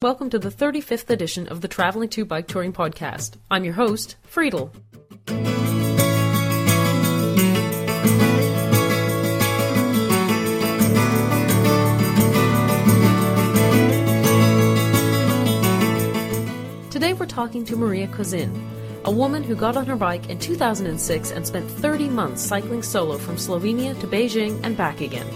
Welcome to the 35th edition of the Traveling 2 Bike Touring Podcast. I'm your host, Friedel. Today we're talking to Marija Kozin, a woman who got on her bike in 2006 and spent 30 months cycling solo from Slovenia to Beijing and back again.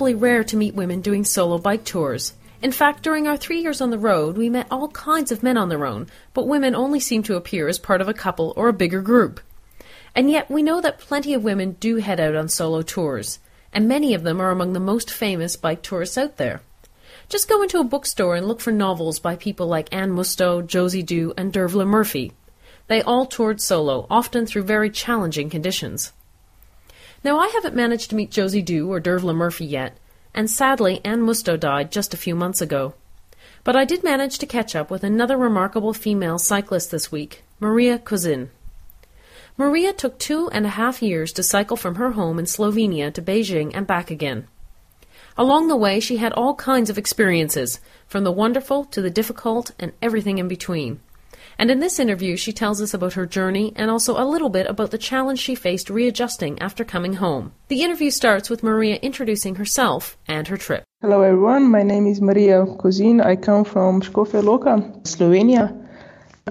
Reasonably rare to meet women doing solo bike tours. In fact, during our three years on the road, we met all kinds of men on their own, but women only seem to appear as part of a couple or a bigger group. And yet, we know that plenty of women do head out on solo tours, and many of them are among the most famous bike tourists out there. Just go into a bookstore and look for novels by people like Anne Mustoe, Josie Dew, and Dervla Murphy. They all toured solo, often through very challenging conditions. Now, I haven't managed to meet Josie Dew or Dervla Murphy yet, and sadly, Anne Mustoe died just a few months ago. But I did manage to catch up with another remarkable female cyclist this week, Marija Kozin. Marija took two and a half years to cycle from her home in Slovenia to Beijing and back again. Along the way, she had all kinds of experiences, from the wonderful to the difficult and everything in between. And in this interview, she tells us about her journey and also a little bit about the challenge she faced readjusting after coming home. The interview starts with Marija introducing herself and her trip. Hello everyone, my name is Marija Kozin. I come from Škofja Loka, Slovenia.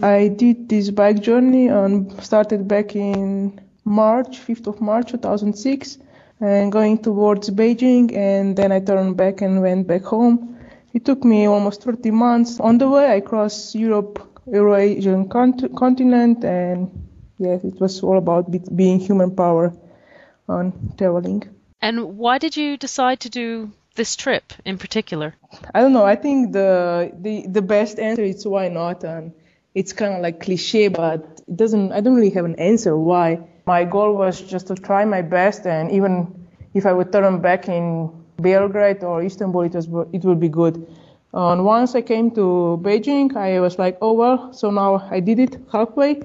I did this bike journey and started back in March, 5th of March 2006, and going towards Beijing, and then I turned back and went back home. It took me almost 30 months. On the way, I crossed Europe Eurasian cont- continent, and yes, it was all about be- being human power on traveling. And why did you decide to do this trip in particular? I don't know. I think the the the best answer is why not, and it's kind of like cliche, but it doesn't. I don't really have an answer why. My goal was just to try my best, and even if I would turn back in Belgrade or Istanbul, it was it would be good. And once I came to Beijing, I was like, oh well, so now I did it halfway.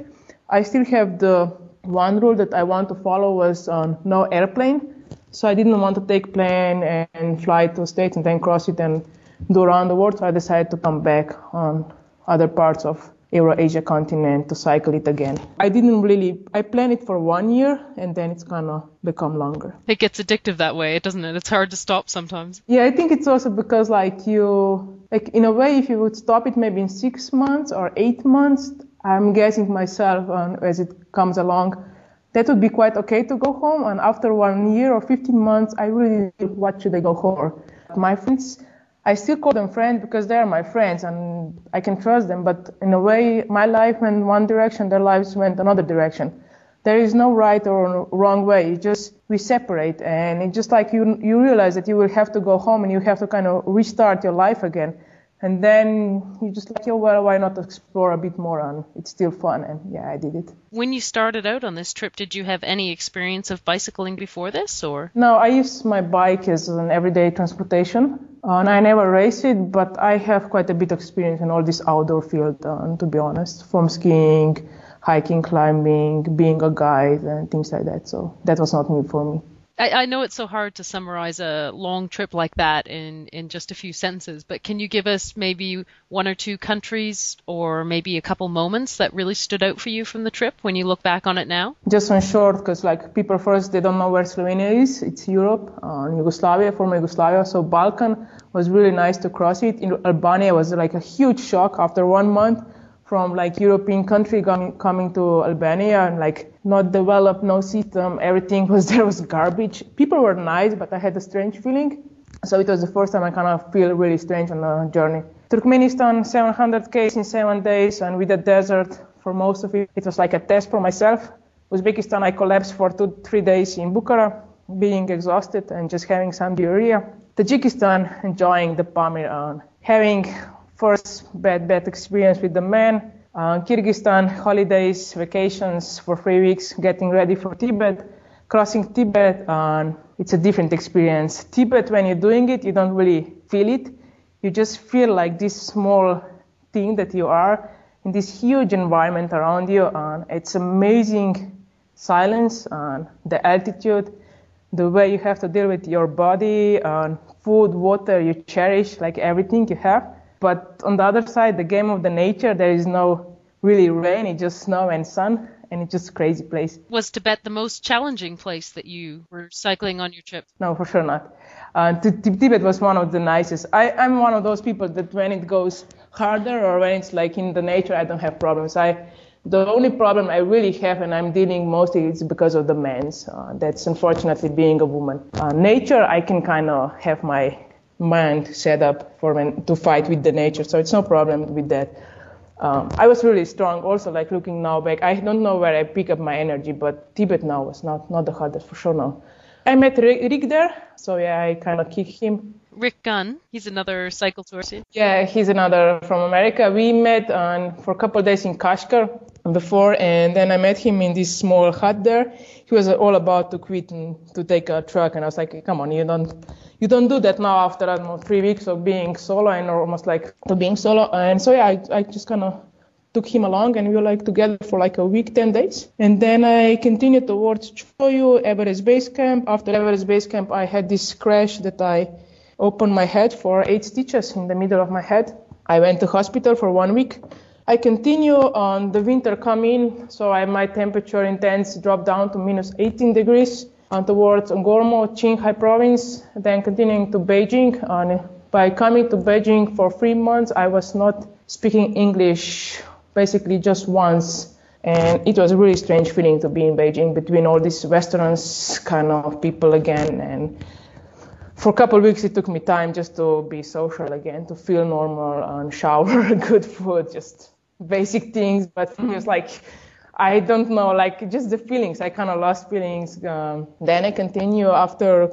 I still have the one rule that I want to follow was on no airplane. So I didn't want to take plane and fly to States and then cross it and do around the world. So I decided to come back on other parts of Eurasia continent to cycle it again. I didn't really, I planned it for one year and then it's gonna become longer. It gets addictive that way, doesn't it? It's hard to stop sometimes. Yeah, I think it's also because like you, like in a way, if you would stop it maybe in six months or eight months, I'm guessing myself um, as it comes along, that would be quite okay to go home. And after one year or 15 months, I really, what should I go home? My friends, I still call them friends because they are my friends and I can trust them. But in a way, my life went one direction, their lives went another direction. There is no right or wrong way. It's just we separate, and it's just like you you realize that you will have to go home and you have to kind of restart your life again. And then you just like, oh, well, why not explore a bit more? And it's still fun. And yeah, I did it. When you started out on this trip, did you have any experience of bicycling before this or? No, I use my bike as an everyday transportation. And I never raced it, but I have quite a bit of experience in all this outdoor field, uh, to be honest, from skiing, hiking, climbing, being a guide, and things like that. So that was not new for me. I, I, know it's so hard to summarize a long trip like that in, in just a few sentences, but can you give us maybe one or two countries or maybe a couple moments that really stood out for you from the trip when you look back on it now? Just one short, because like people first, they don't know where Slovenia is. It's Europe, uh, Yugoslavia, former Yugoslavia. So Balkan was really nice to cross it. In Albania was like a huge shock after one month from like European country coming, coming to Albania and like not developed, no system, everything was there was garbage. People were nice, but I had a strange feeling. So it was the first time I kind of feel really strange on the journey. Turkmenistan, 700 k's in seven days, and with the desert for most of it, it was like a test for myself. Uzbekistan, I collapsed for two, three days in Bukhara. being exhausted and just having some diarrhea. Tajikistan, enjoying the Pamir having first bad bad experience with the men. Uh, Kyrgyzstan, holidays, vacations for three weeks, getting ready for Tibet, crossing Tibet, and it's a different experience. Tibet, when you're doing it, you don't really feel it. You just feel like this small thing that you are in this huge environment around you, and it's amazing silence and the altitude, the way you have to deal with your body and food, water you cherish, like everything you have. But on the other side, the game of the nature, there is no really rain, it's just snow and sun, and it's just a crazy place. Was Tibet the most challenging place that you were cycling on your trip? No, for sure not. Uh, Tibet was one of the nicest. I, I'm one of those people that when it goes harder or when it's like in the nature, I don't have problems. I the only problem I really have, and I'm dealing mostly, is because of the men's. Uh, that's unfortunately being a woman. Uh, nature, I can kind of have my mind set up for when, to fight with the nature, so it's no problem with that. Um, I was really strong. Also, like looking now back, I don't know where I pick up my energy, but Tibet now was not not the hardest for sure. No, I met Rick there, so yeah, I kind of kicked him. Rick Gunn, he's another cycle tourist. Yeah, he's another from America. We met on, for a couple of days in Kashgar before, and then I met him in this small hut there. He was all about to quit and to take a truck, and I was like, "Come on, you don't, you don't do that now after I don't know, three weeks of being solo and almost like to being solo." And so yeah, I, I just kind of took him along, and we were like together for like a week, ten days, and then I continued towards Cho Oyu, Everest Base Camp. After Everest Base Camp, I had this crash that I opened my head for eight stitches in the middle of my head. I went to hospital for one week I continue on the winter coming, so I, my temperature intense drop down to minus 18 degrees and towards Golmud, Qinghai province, then continuing to Beijing. And by coming to Beijing for three months, I was not speaking English basically just once. And it was a really strange feeling to be in Beijing between all these Westerns kind of people again. And for a couple of weeks, it took me time just to be social again, to feel normal and shower, good food, just basic things, but mm-hmm. it was like I don't know, like just the feelings. I kind of lost feelings. Um, then I continue after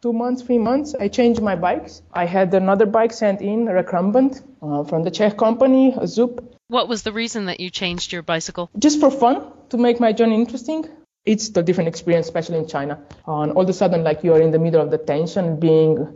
two months, three months. I changed my bikes. I had another bike sent in, recumbent, uh, from the Czech company, AZUB. What was the reason that you changed your bicycle? Just for fun, to make my journey interesting. It's a different experience, especially in China. and all of a sudden, like you are in the middle of the tension, being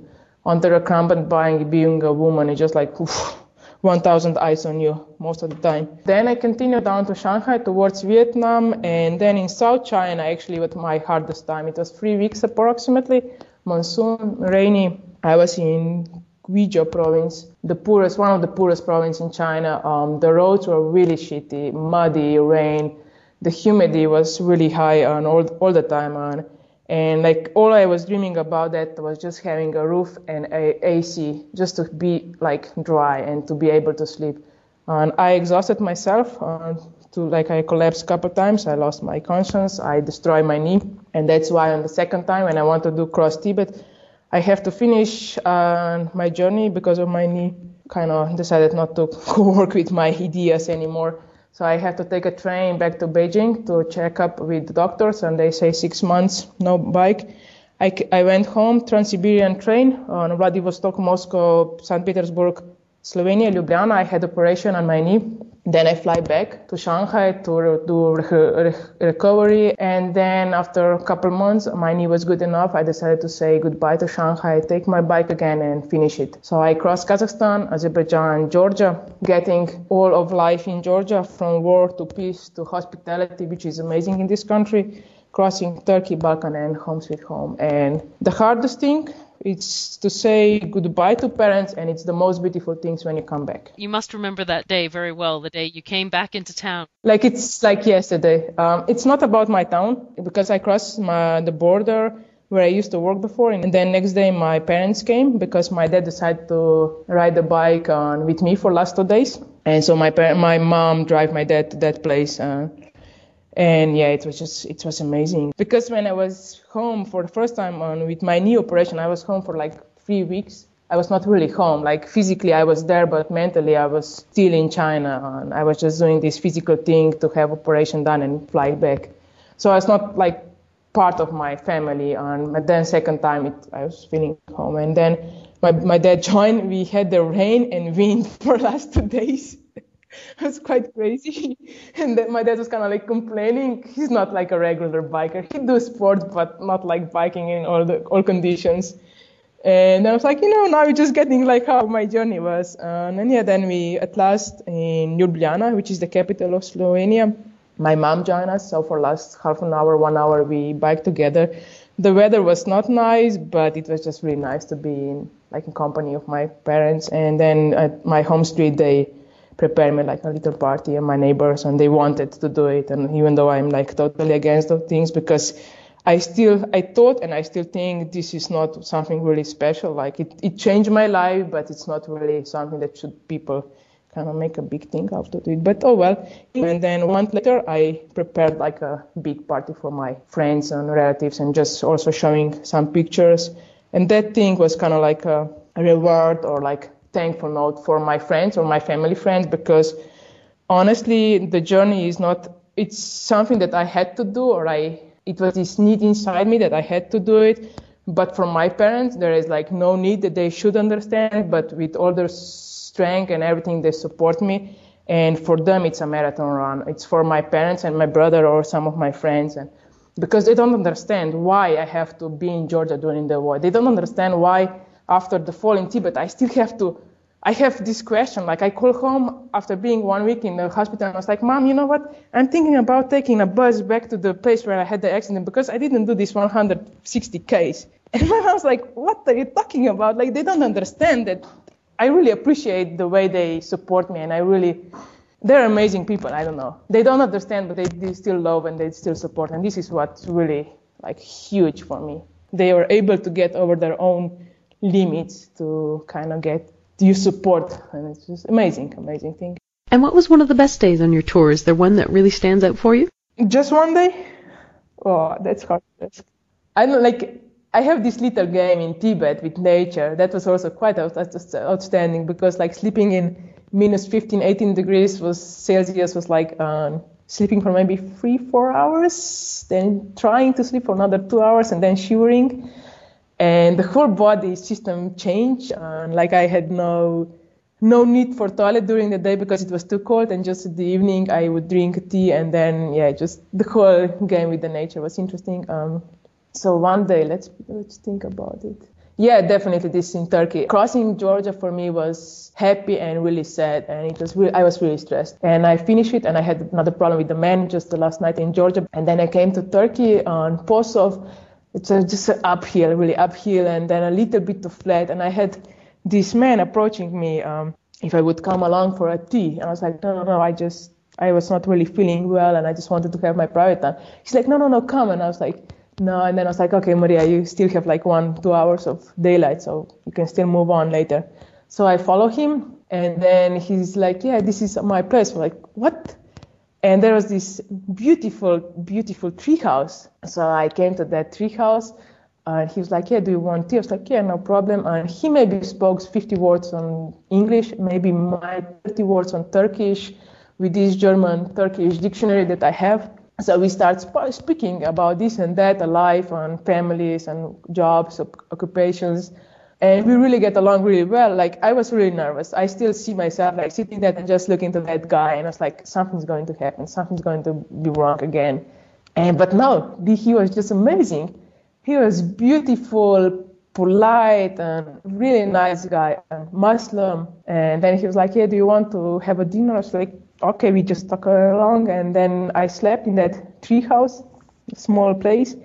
on the recumbent bike, being a woman, it's just like, oof, 1,000 eyes on you most of the time. Then I continued down to Shanghai towards Vietnam, and then in South China, actually, with my hardest time. It was three weeks approximately, monsoon, rainy. I was in Guizhou province, the poorest, one of the poorest province in China. Um, the roads were really shitty, muddy, rain. The humidity was really high on all, all the time on. And like all I was dreaming about that was just having a roof and a AC just to be like dry and to be able to sleep. And I exhausted myself uh, to like I collapsed a couple times. I lost my conscience. I destroyed my knee. And that's why on the second time when I want to do cross Tibet, I have to finish uh, my journey because of my knee. Kind of decided not to work with my ideas anymore. So I have to take a train back to Beijing to check up with doctors, and they say six months, no bike. I, I went home, Trans-Siberian train on Vladivostok, Moscow, St. Petersburg, Slovenia, Ljubljana. I had operation on my knee. Then I fly back to Shanghai to do re- recovery. And then after a couple months, my knee was good enough. I decided to say goodbye to Shanghai, take my bike again and finish it. So I crossed Kazakhstan, Azerbaijan, Georgia, getting all of life in Georgia from war to peace to hospitality, which is amazing in this country crossing Turkey, Balkan, and home sweet home. And the hardest thing it's to say goodbye to parents, and it's the most beautiful things when you come back. You must remember that day very well, the day you came back into town. Like it's like yesterday. Um, it's not about my town because I crossed my, the border where I used to work before, and then next day my parents came because my dad decided to ride the bike on with me for last two days, and so my my mom drive my dad to that place. Uh, and yeah, it was just it was amazing because when I was home for the first time on with my knee operation, I was home for like three weeks. I was not really home. Like physically, I was there, but mentally, I was still in China, and I was just doing this physical thing to have operation done and fly back. So I was not like part of my family. And but then second time it, I was feeling home. And then my, my dad joined. We had the rain and wind for last two days. was quite crazy. And then my dad was kind of like complaining. He's not like a regular biker. He does sports, but not like biking in all the all conditions. And I was like, you know, now you're just getting like how my journey was. Uh, and then yeah, then we at last in Ljubljana, which is the capital of Slovenia, my mom joined us. So for last half an hour, one hour, we biked together. The weather was not nice, but it was just really nice to be in like in company of my parents. And then at my home street, they prepared me like a little party and my neighbors, and they wanted to do it. And even though I'm like totally against those things because I still, I thought and I still think this is not something really special. Like it, it changed my life, but it's not really something that should people kind of make a big thing out of it. But oh well. And then one later, I prepared like a big party for my friends and relatives and just also showing some pictures. And that thing was kind of like a reward or like thankful note for my friends or my family friends because honestly, the journey is not, it's something that I had to do or I, it was this need inside me that I had to do it. But for my parents, there is like no need that they should understand. But with all their strength and everything. They support me. And for them, it's a marathon run. It's for my parents and my brother or some of my friends. And because they don't understand why I have to be in Georgia during the war. They don't understand why after the fall in Tibet, I still have to, I have this question. Like I call home after being one week in the hospital and I was like, mom, you know what? I'm thinking about taking a bus back to the place where I had the accident because I didn't do this 160 Ks. And my mom's like, what are you talking about? Like they don't understand that I really appreciate the way they support me, and I really, they're amazing people. I don't know. They don't understand, but they, they still love and they still support, and this is what's really like huge for me. They were able to get over their own limits to kind of get you support, and it's just amazing, amazing thing. And what was one of the best days on your tour? Is there one that really stands out for you? Just one day? Oh, that's hard. I don't like I have this little game in Tibet with nature that was also quite outstanding because like sleeping in minus 15, 18 degrees was Celsius was like um, sleeping for maybe three, four hours, then trying to sleep for another two hours and then shivering. And the whole body system changed. And like I had no, no need for toilet during the day because it was too cold. And just in the evening, I would drink tea. And then, yeah, just the whole game with the nature was interesting. Um, so one day, let's let's think about it. Yeah, definitely this in Turkey. Crossing Georgia for me was happy and really sad, and it was really, I was really stressed. And I finished it, and I had another problem with the man just the last night in Georgia. And then I came to Turkey on Posof. It's a, just an uphill, really uphill, and then a little bit of flat. And I had this man approaching me um, if I would come along for a tea, and I was like, no, no, no, I just I was not really feeling well, and I just wanted to have my private time. He's like, no, no, no, come, and I was like no, and then I was like, okay, Marija, you still have like one, two hours of daylight, so you can still move on later. So I follow him, and then he's like, yeah, this is my place. We're like, what? And there was this beautiful, beautiful tree house. So I came to that tree house, and he was like, yeah, do you want tea? I was like, yeah, no problem. And he maybe spoke 50 words on English, maybe my 30 words on Turkish with this German Turkish dictionary that I have so we start sp- speaking about this and that, life and families and jobs, occupations, and we really get along really well. Like I was really nervous. I still see myself like sitting there and just looking to that guy, and I was like, something's going to happen, something's going to be wrong again. And but no, he was just amazing. He was beautiful, polite, and really nice guy, and Muslim. And then he was like, "Hey, do you want to have a dinner?" I was like, okay, we just took along, and then I slept in that treehouse, small place,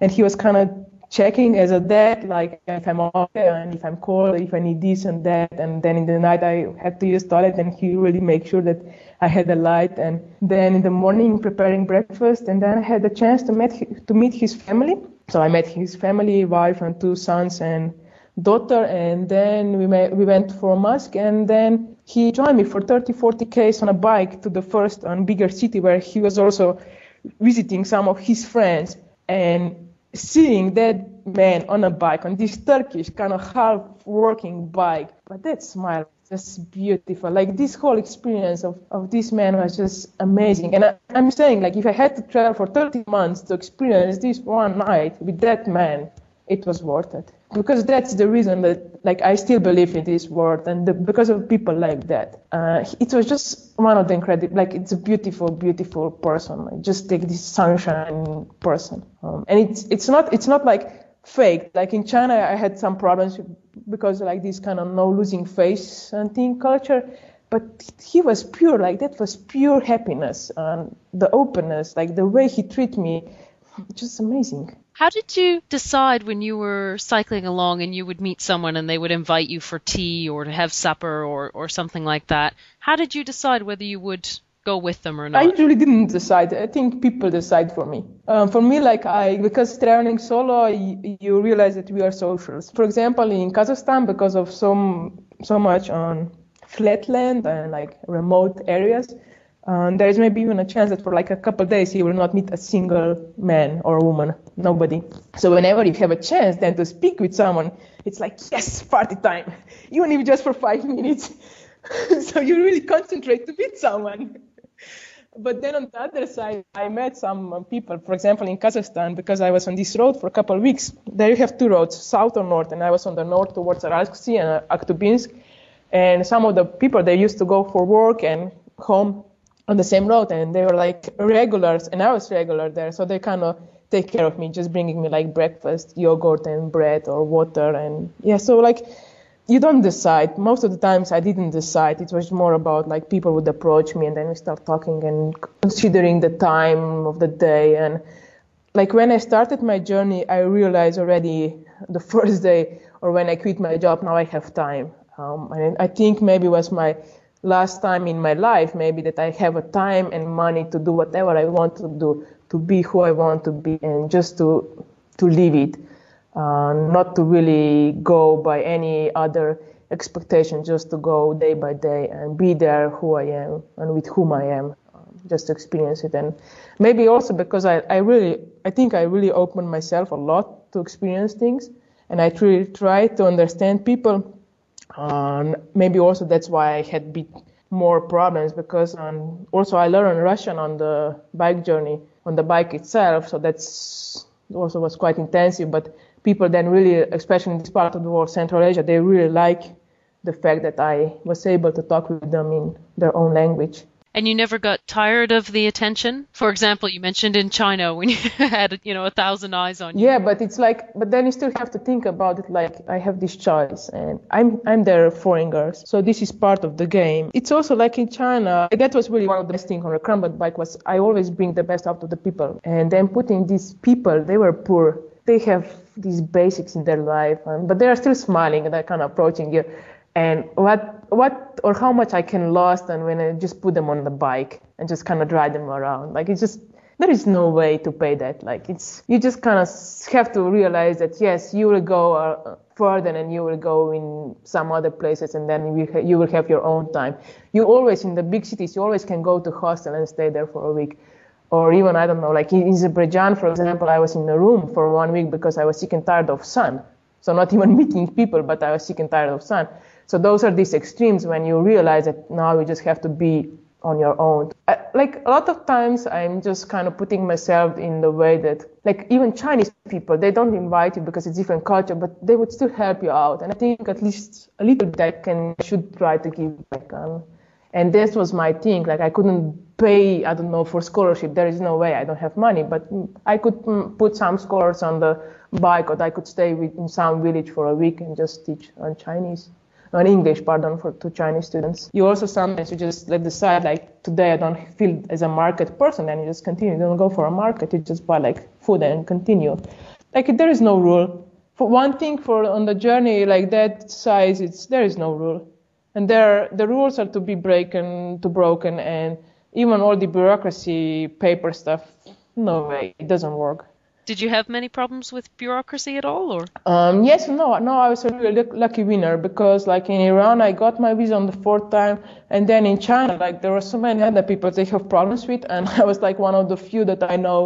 and he was kind of checking as a dad, like if I'm okay and if I'm cold, if I need this and that, and then in the night I had to use toilet, and he really make sure that I had a light, and then in the morning preparing breakfast, and then I had the chance to meet to meet his family. So I met his family, wife and two sons, and daughter, and then we met, we went for a mosque, and then he joined me for 30, 40 k's on a bike to the first and bigger city where he was also visiting some of his friends, and seeing that man on a bike on this Turkish kind of half working bike, but that smile was just beautiful. Like this whole experience of, of this man was just amazing. And I, I'm saying, like, if I had to travel for 30 months to experience this one night with that man, it was worth it. Because that's the reason that, like, I still believe in this world, and the, because of people like that. Uh, it was just one of the incredible, like, it's a beautiful, beautiful person. Like, just take this sunshine person, um, and it's it's not it's not like fake. Like in China, I had some problems because like this kind of no losing face and thing culture. But he was pure, like that was pure happiness and the openness, like the way he treated me, just amazing. How did you decide when you were cycling along and you would meet someone and they would invite you for tea or to have supper or, or something like that? How did you decide whether you would go with them or not? I usually didn't decide. I think people decide for me. Um, for me, like I, because traveling solo, you, you, realize that we are socials. For example, in Kazakhstan, because of some so much on flatland and like remote areas, um, there is maybe even a chance that for like a couple days you will not meet a single man or woman, nobody. So whenever you have a chance then to speak with someone, it's like yes, party time, even if just for five minutes. so you really concentrate to meet someone. But then on the other side, I met some people, for example, in Kazakhstan, because I was on this road for a couple of weeks. There you have two roads, south or north, and I was on the north towards Aralsk and Aktyubinsk. And some of the people, they used to go for work and home on the same road, and they were like regulars, and I was regular there, so they kind of take care of me, just bringing me like breakfast, yogurt and bread or water, and yeah, so like you don't decide. Most of the times I didn't decide. It was more about like people would approach me and then we start talking and considering the time of the day. And like when I started my journey, I realized already the first day or when I quit my job, now I have time. Um, and I think maybe was my last time in my life, maybe that I have a time and money to do whatever I want to do, to be who I want to be and just to, to live it uh, not to really go by any other expectation, just to go day by day and be there who I am and with whom I am, um, just to experience it. And maybe also because I, I really, I think I really opened myself a lot to experience things, and I truly try to understand people. Um, maybe also that's why I had bit more problems because um, also I learned Russian on the bike journey on the bike itself, so that's also was quite intensive. But people then really, especially in this part of the world, Central Asia, they really like the fact that I was able to talk with them in their own language. And you never got tired of the attention? For example, you mentioned in China when you had, you know, a thousand eyes on you. Yeah, but it's like, but then you still have to think about it like I have this choice and I'm, I'm their foreigners. So this is part of the game. It's also like in China, that was really one of the best things on a recumbent bike was I always bring the best out of the people. And then putting these people, they were poor. They have these basics in their life, and, but they are still smiling and they're kind of approaching you. And what what or how much I can lose and when I just put them on the bike and just kind of drive them around. Like it's just there is no way to pay that. Like it's you just kind of have to realize that yes, you will go uh, further and you will go in some other places and then you, you will have your own time. You always in the big cities, you always can go to hostel and stay there for a week or even I don't know, like in Azerbaijan, for example, I was in a room for one week because I was sick and tired of sun. So not even meeting people, but I was sick and tired of sun. So those are these extremes when you realize that now you just have to be on your own. I, like a lot of times, I'm just kind of putting myself in the way that, like even Chinese people, they don't invite you because it's different culture, but they would still help you out. And I think at least a little bit I can should try to give back. Um, and this was my thing. Like I couldn't pay, I don't know, for scholarship. There is no way. I don't have money, but I could mm, put some scholars on the bike, or I could stay with, in some village for a week and just teach on Chinese, on English, pardon, for to Chinese students. You also sometimes you just let decide like today I don't feel as a market person, and you just continue. You don't go for a market. You just buy like food and continue. Like there is no rule. For one thing, for on the journey like that size, it's there is no rule and there the rules are to be broken to broken and even all the bureaucracy paper stuff no way it doesn't work did you have many problems with bureaucracy at all or um, yes no no i was a really lucky winner because like in iran i got my visa on the fourth time and then in china like there were so many other people they have problems with and i was like one of the few that i know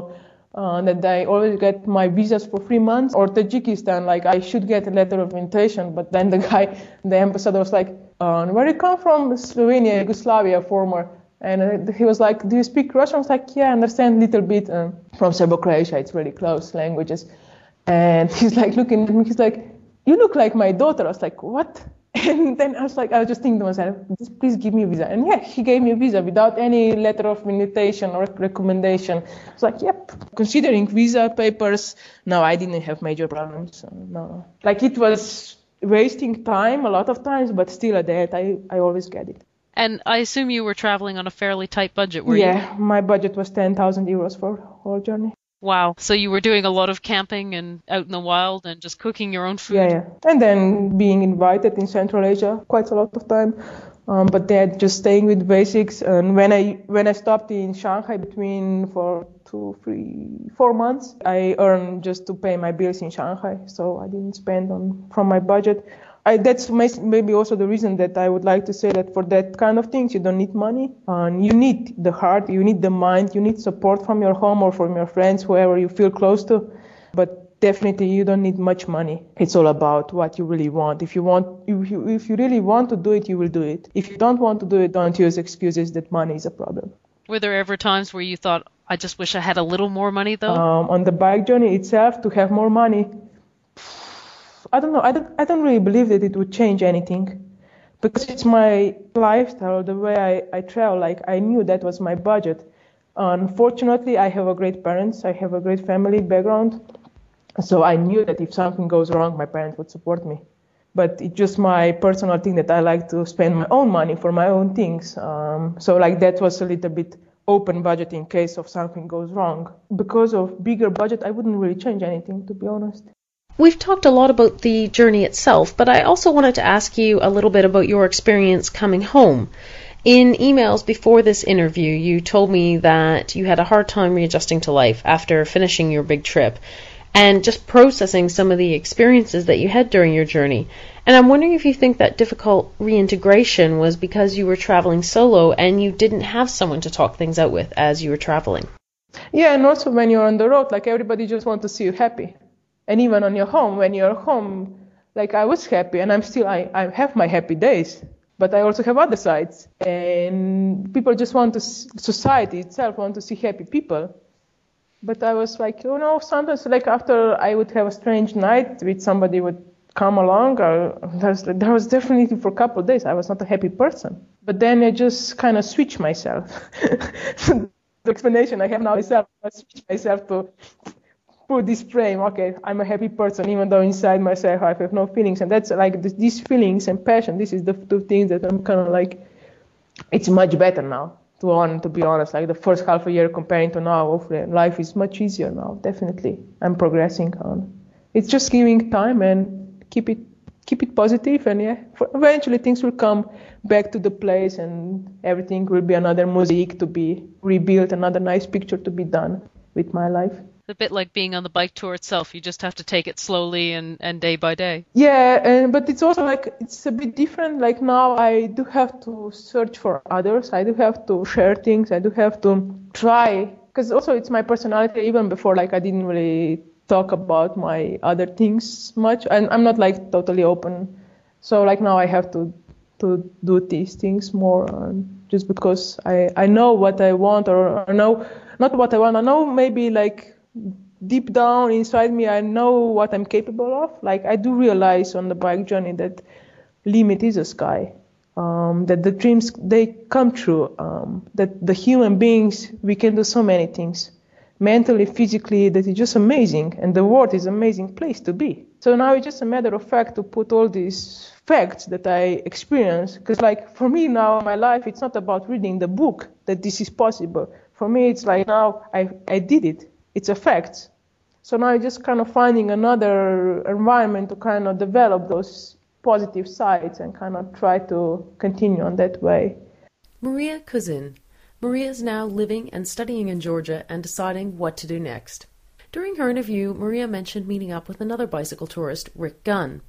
uh, that I always get my visas for three months. Or Tajikistan, like I should get a letter of invitation, but then the guy, the ambassador was like, uh, where you come from? Slovenia, Yugoslavia, former. And uh, he was like, do you speak Russian? I was like, yeah, I understand a little bit uh, from Serbo-Croatia. It's really close languages. And he's like looking at me, he's like, you look like my daughter. I was like, what? And then I was like, I was just thinking to myself, please give me a visa. And yeah, he gave me a visa without any letter of invitation or recommendation. I was like, yep. Considering visa papers, no, I didn't have major problems. No. Like it was wasting time a lot of times, but still at end, I, I always get it. And I assume you were traveling on a fairly tight budget, were yeah, you? Yeah, my budget was 10,000 euros for whole journey. Wow. So you were doing a lot of camping and out in the wild and just cooking your own food? Yeah, yeah. And then being invited in Central Asia quite a lot of time. Um, but then just staying with basics. And when I when I stopped in Shanghai between for two, three, four months, I earned just to pay my bills in Shanghai. So I didn't spend on from my budget. I, that's maybe also the reason that I would like to say that for that kind of things, you don't need money. And you need the heart, you need the mind, you need support from your home or from your friends, whoever you feel close to. But definitely you don't need much money. It's all about what you really want. If you want, if you, if you really want to do it, you will do it. If you don't want to do it, don't use excuses that money is a problem. Were there ever times where you thought, I just wish I had a little more money though? Um, on the bike journey itself, to have more money, I don't know. I don't, I don't really believe that it would change anything because it's my lifestyle, the way I, I travel. Like I knew that was my budget. Unfortunately, I have a great parents. I have a great family background. So I knew that if something goes wrong, my parents would support me. But it's just my personal thing that I like to spend my own money for my own things. Um, so like that was a little bit open budget in case of something goes wrong. Because of bigger budget, I wouldn't really change anything, to be honest. We've talked a lot about the journey itself, but I also wanted to ask you a little bit about your experience coming home. In emails before this interview, you told me that you had a hard time readjusting to life after finishing your big trip and just processing some of the experiences that you had during your journey. And I'm wondering if you think that difficult reintegration was because you were traveling solo and you didn't have someone to talk things out with as you were traveling. Yeah, and also when you're on the road, like everybody just wants to see you happy and even on your home when you're home like i was happy and i'm still i, I have my happy days but i also have other sides. And people just want to society itself want to see happy people. But i was like you know sometimes like after i would have a strange night with somebody would come along or there was definitely for a couple of days i was not a happy person. But then i just kind of switched myself. The explanation i have now myself i switched myself to put this frame, okay, I'm a happy person, even though inside myself I have no feelings. And that's like these feelings and passion. This is the two things that I'm kind of like, it's much better now. To on, to be honest, like the first half a year comparing to now, life is much easier now. Definitely, I'm progressing on. It's just giving time and keep it keep it positive and yeah eventually things will come back to the place and everything will be another mosaic to be rebuilt another nice picture to be done with my life a bit like being on the bike tour itself. You just have to take it slowly and, and day by day. Yeah, and, but it's also like it's a bit different. Like now, I do have to search for others. I do have to share things. I do have to try because also it's my personality. Even before, like I didn't really talk about my other things much, and I'm not like totally open. So like now, I have to to do these things more, um, just because I I know what I want or I know not what I want. I know maybe like deep down inside me, I know what I'm capable of. Like I do realize on the bike journey that limit is a sky. Um, that the dreams they come true. Um, that the human beings we can do so many things, mentally, physically. That is just amazing, and the world is amazing place to be. So now it's just a matter of fact to put all these facts that I experience. Because like for me now, my life, it's not about reading the book that this is possible. For me, it's like now I I did it it's fact. So now you're just kind of finding another environment to kind of develop those positive sides and kind of try to continue on that way. Marija Kozin. Marija is now living and studying in Georgia and deciding what to do next. During her interview, Marija mentioned meeting up with another bicycle tourist, Rick Gunn.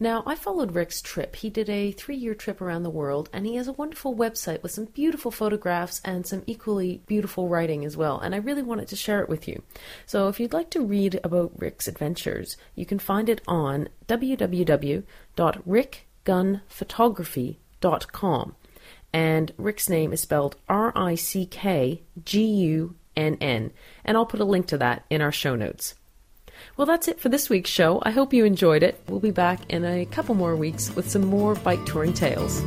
Now, I followed Rick's trip. He did a three year trip around the world, and he has a wonderful website with some beautiful photographs and some equally beautiful writing as well. And I really wanted to share it with you. So, if you'd like to read about Rick's adventures, you can find it on www.rickgunnphotography.com. And Rick's name is spelled R I C K G U N N. And I'll put a link to that in our show notes. Well, that's it for this week's show. I hope you enjoyed it. We'll be back in a couple more weeks with some more bike touring tales.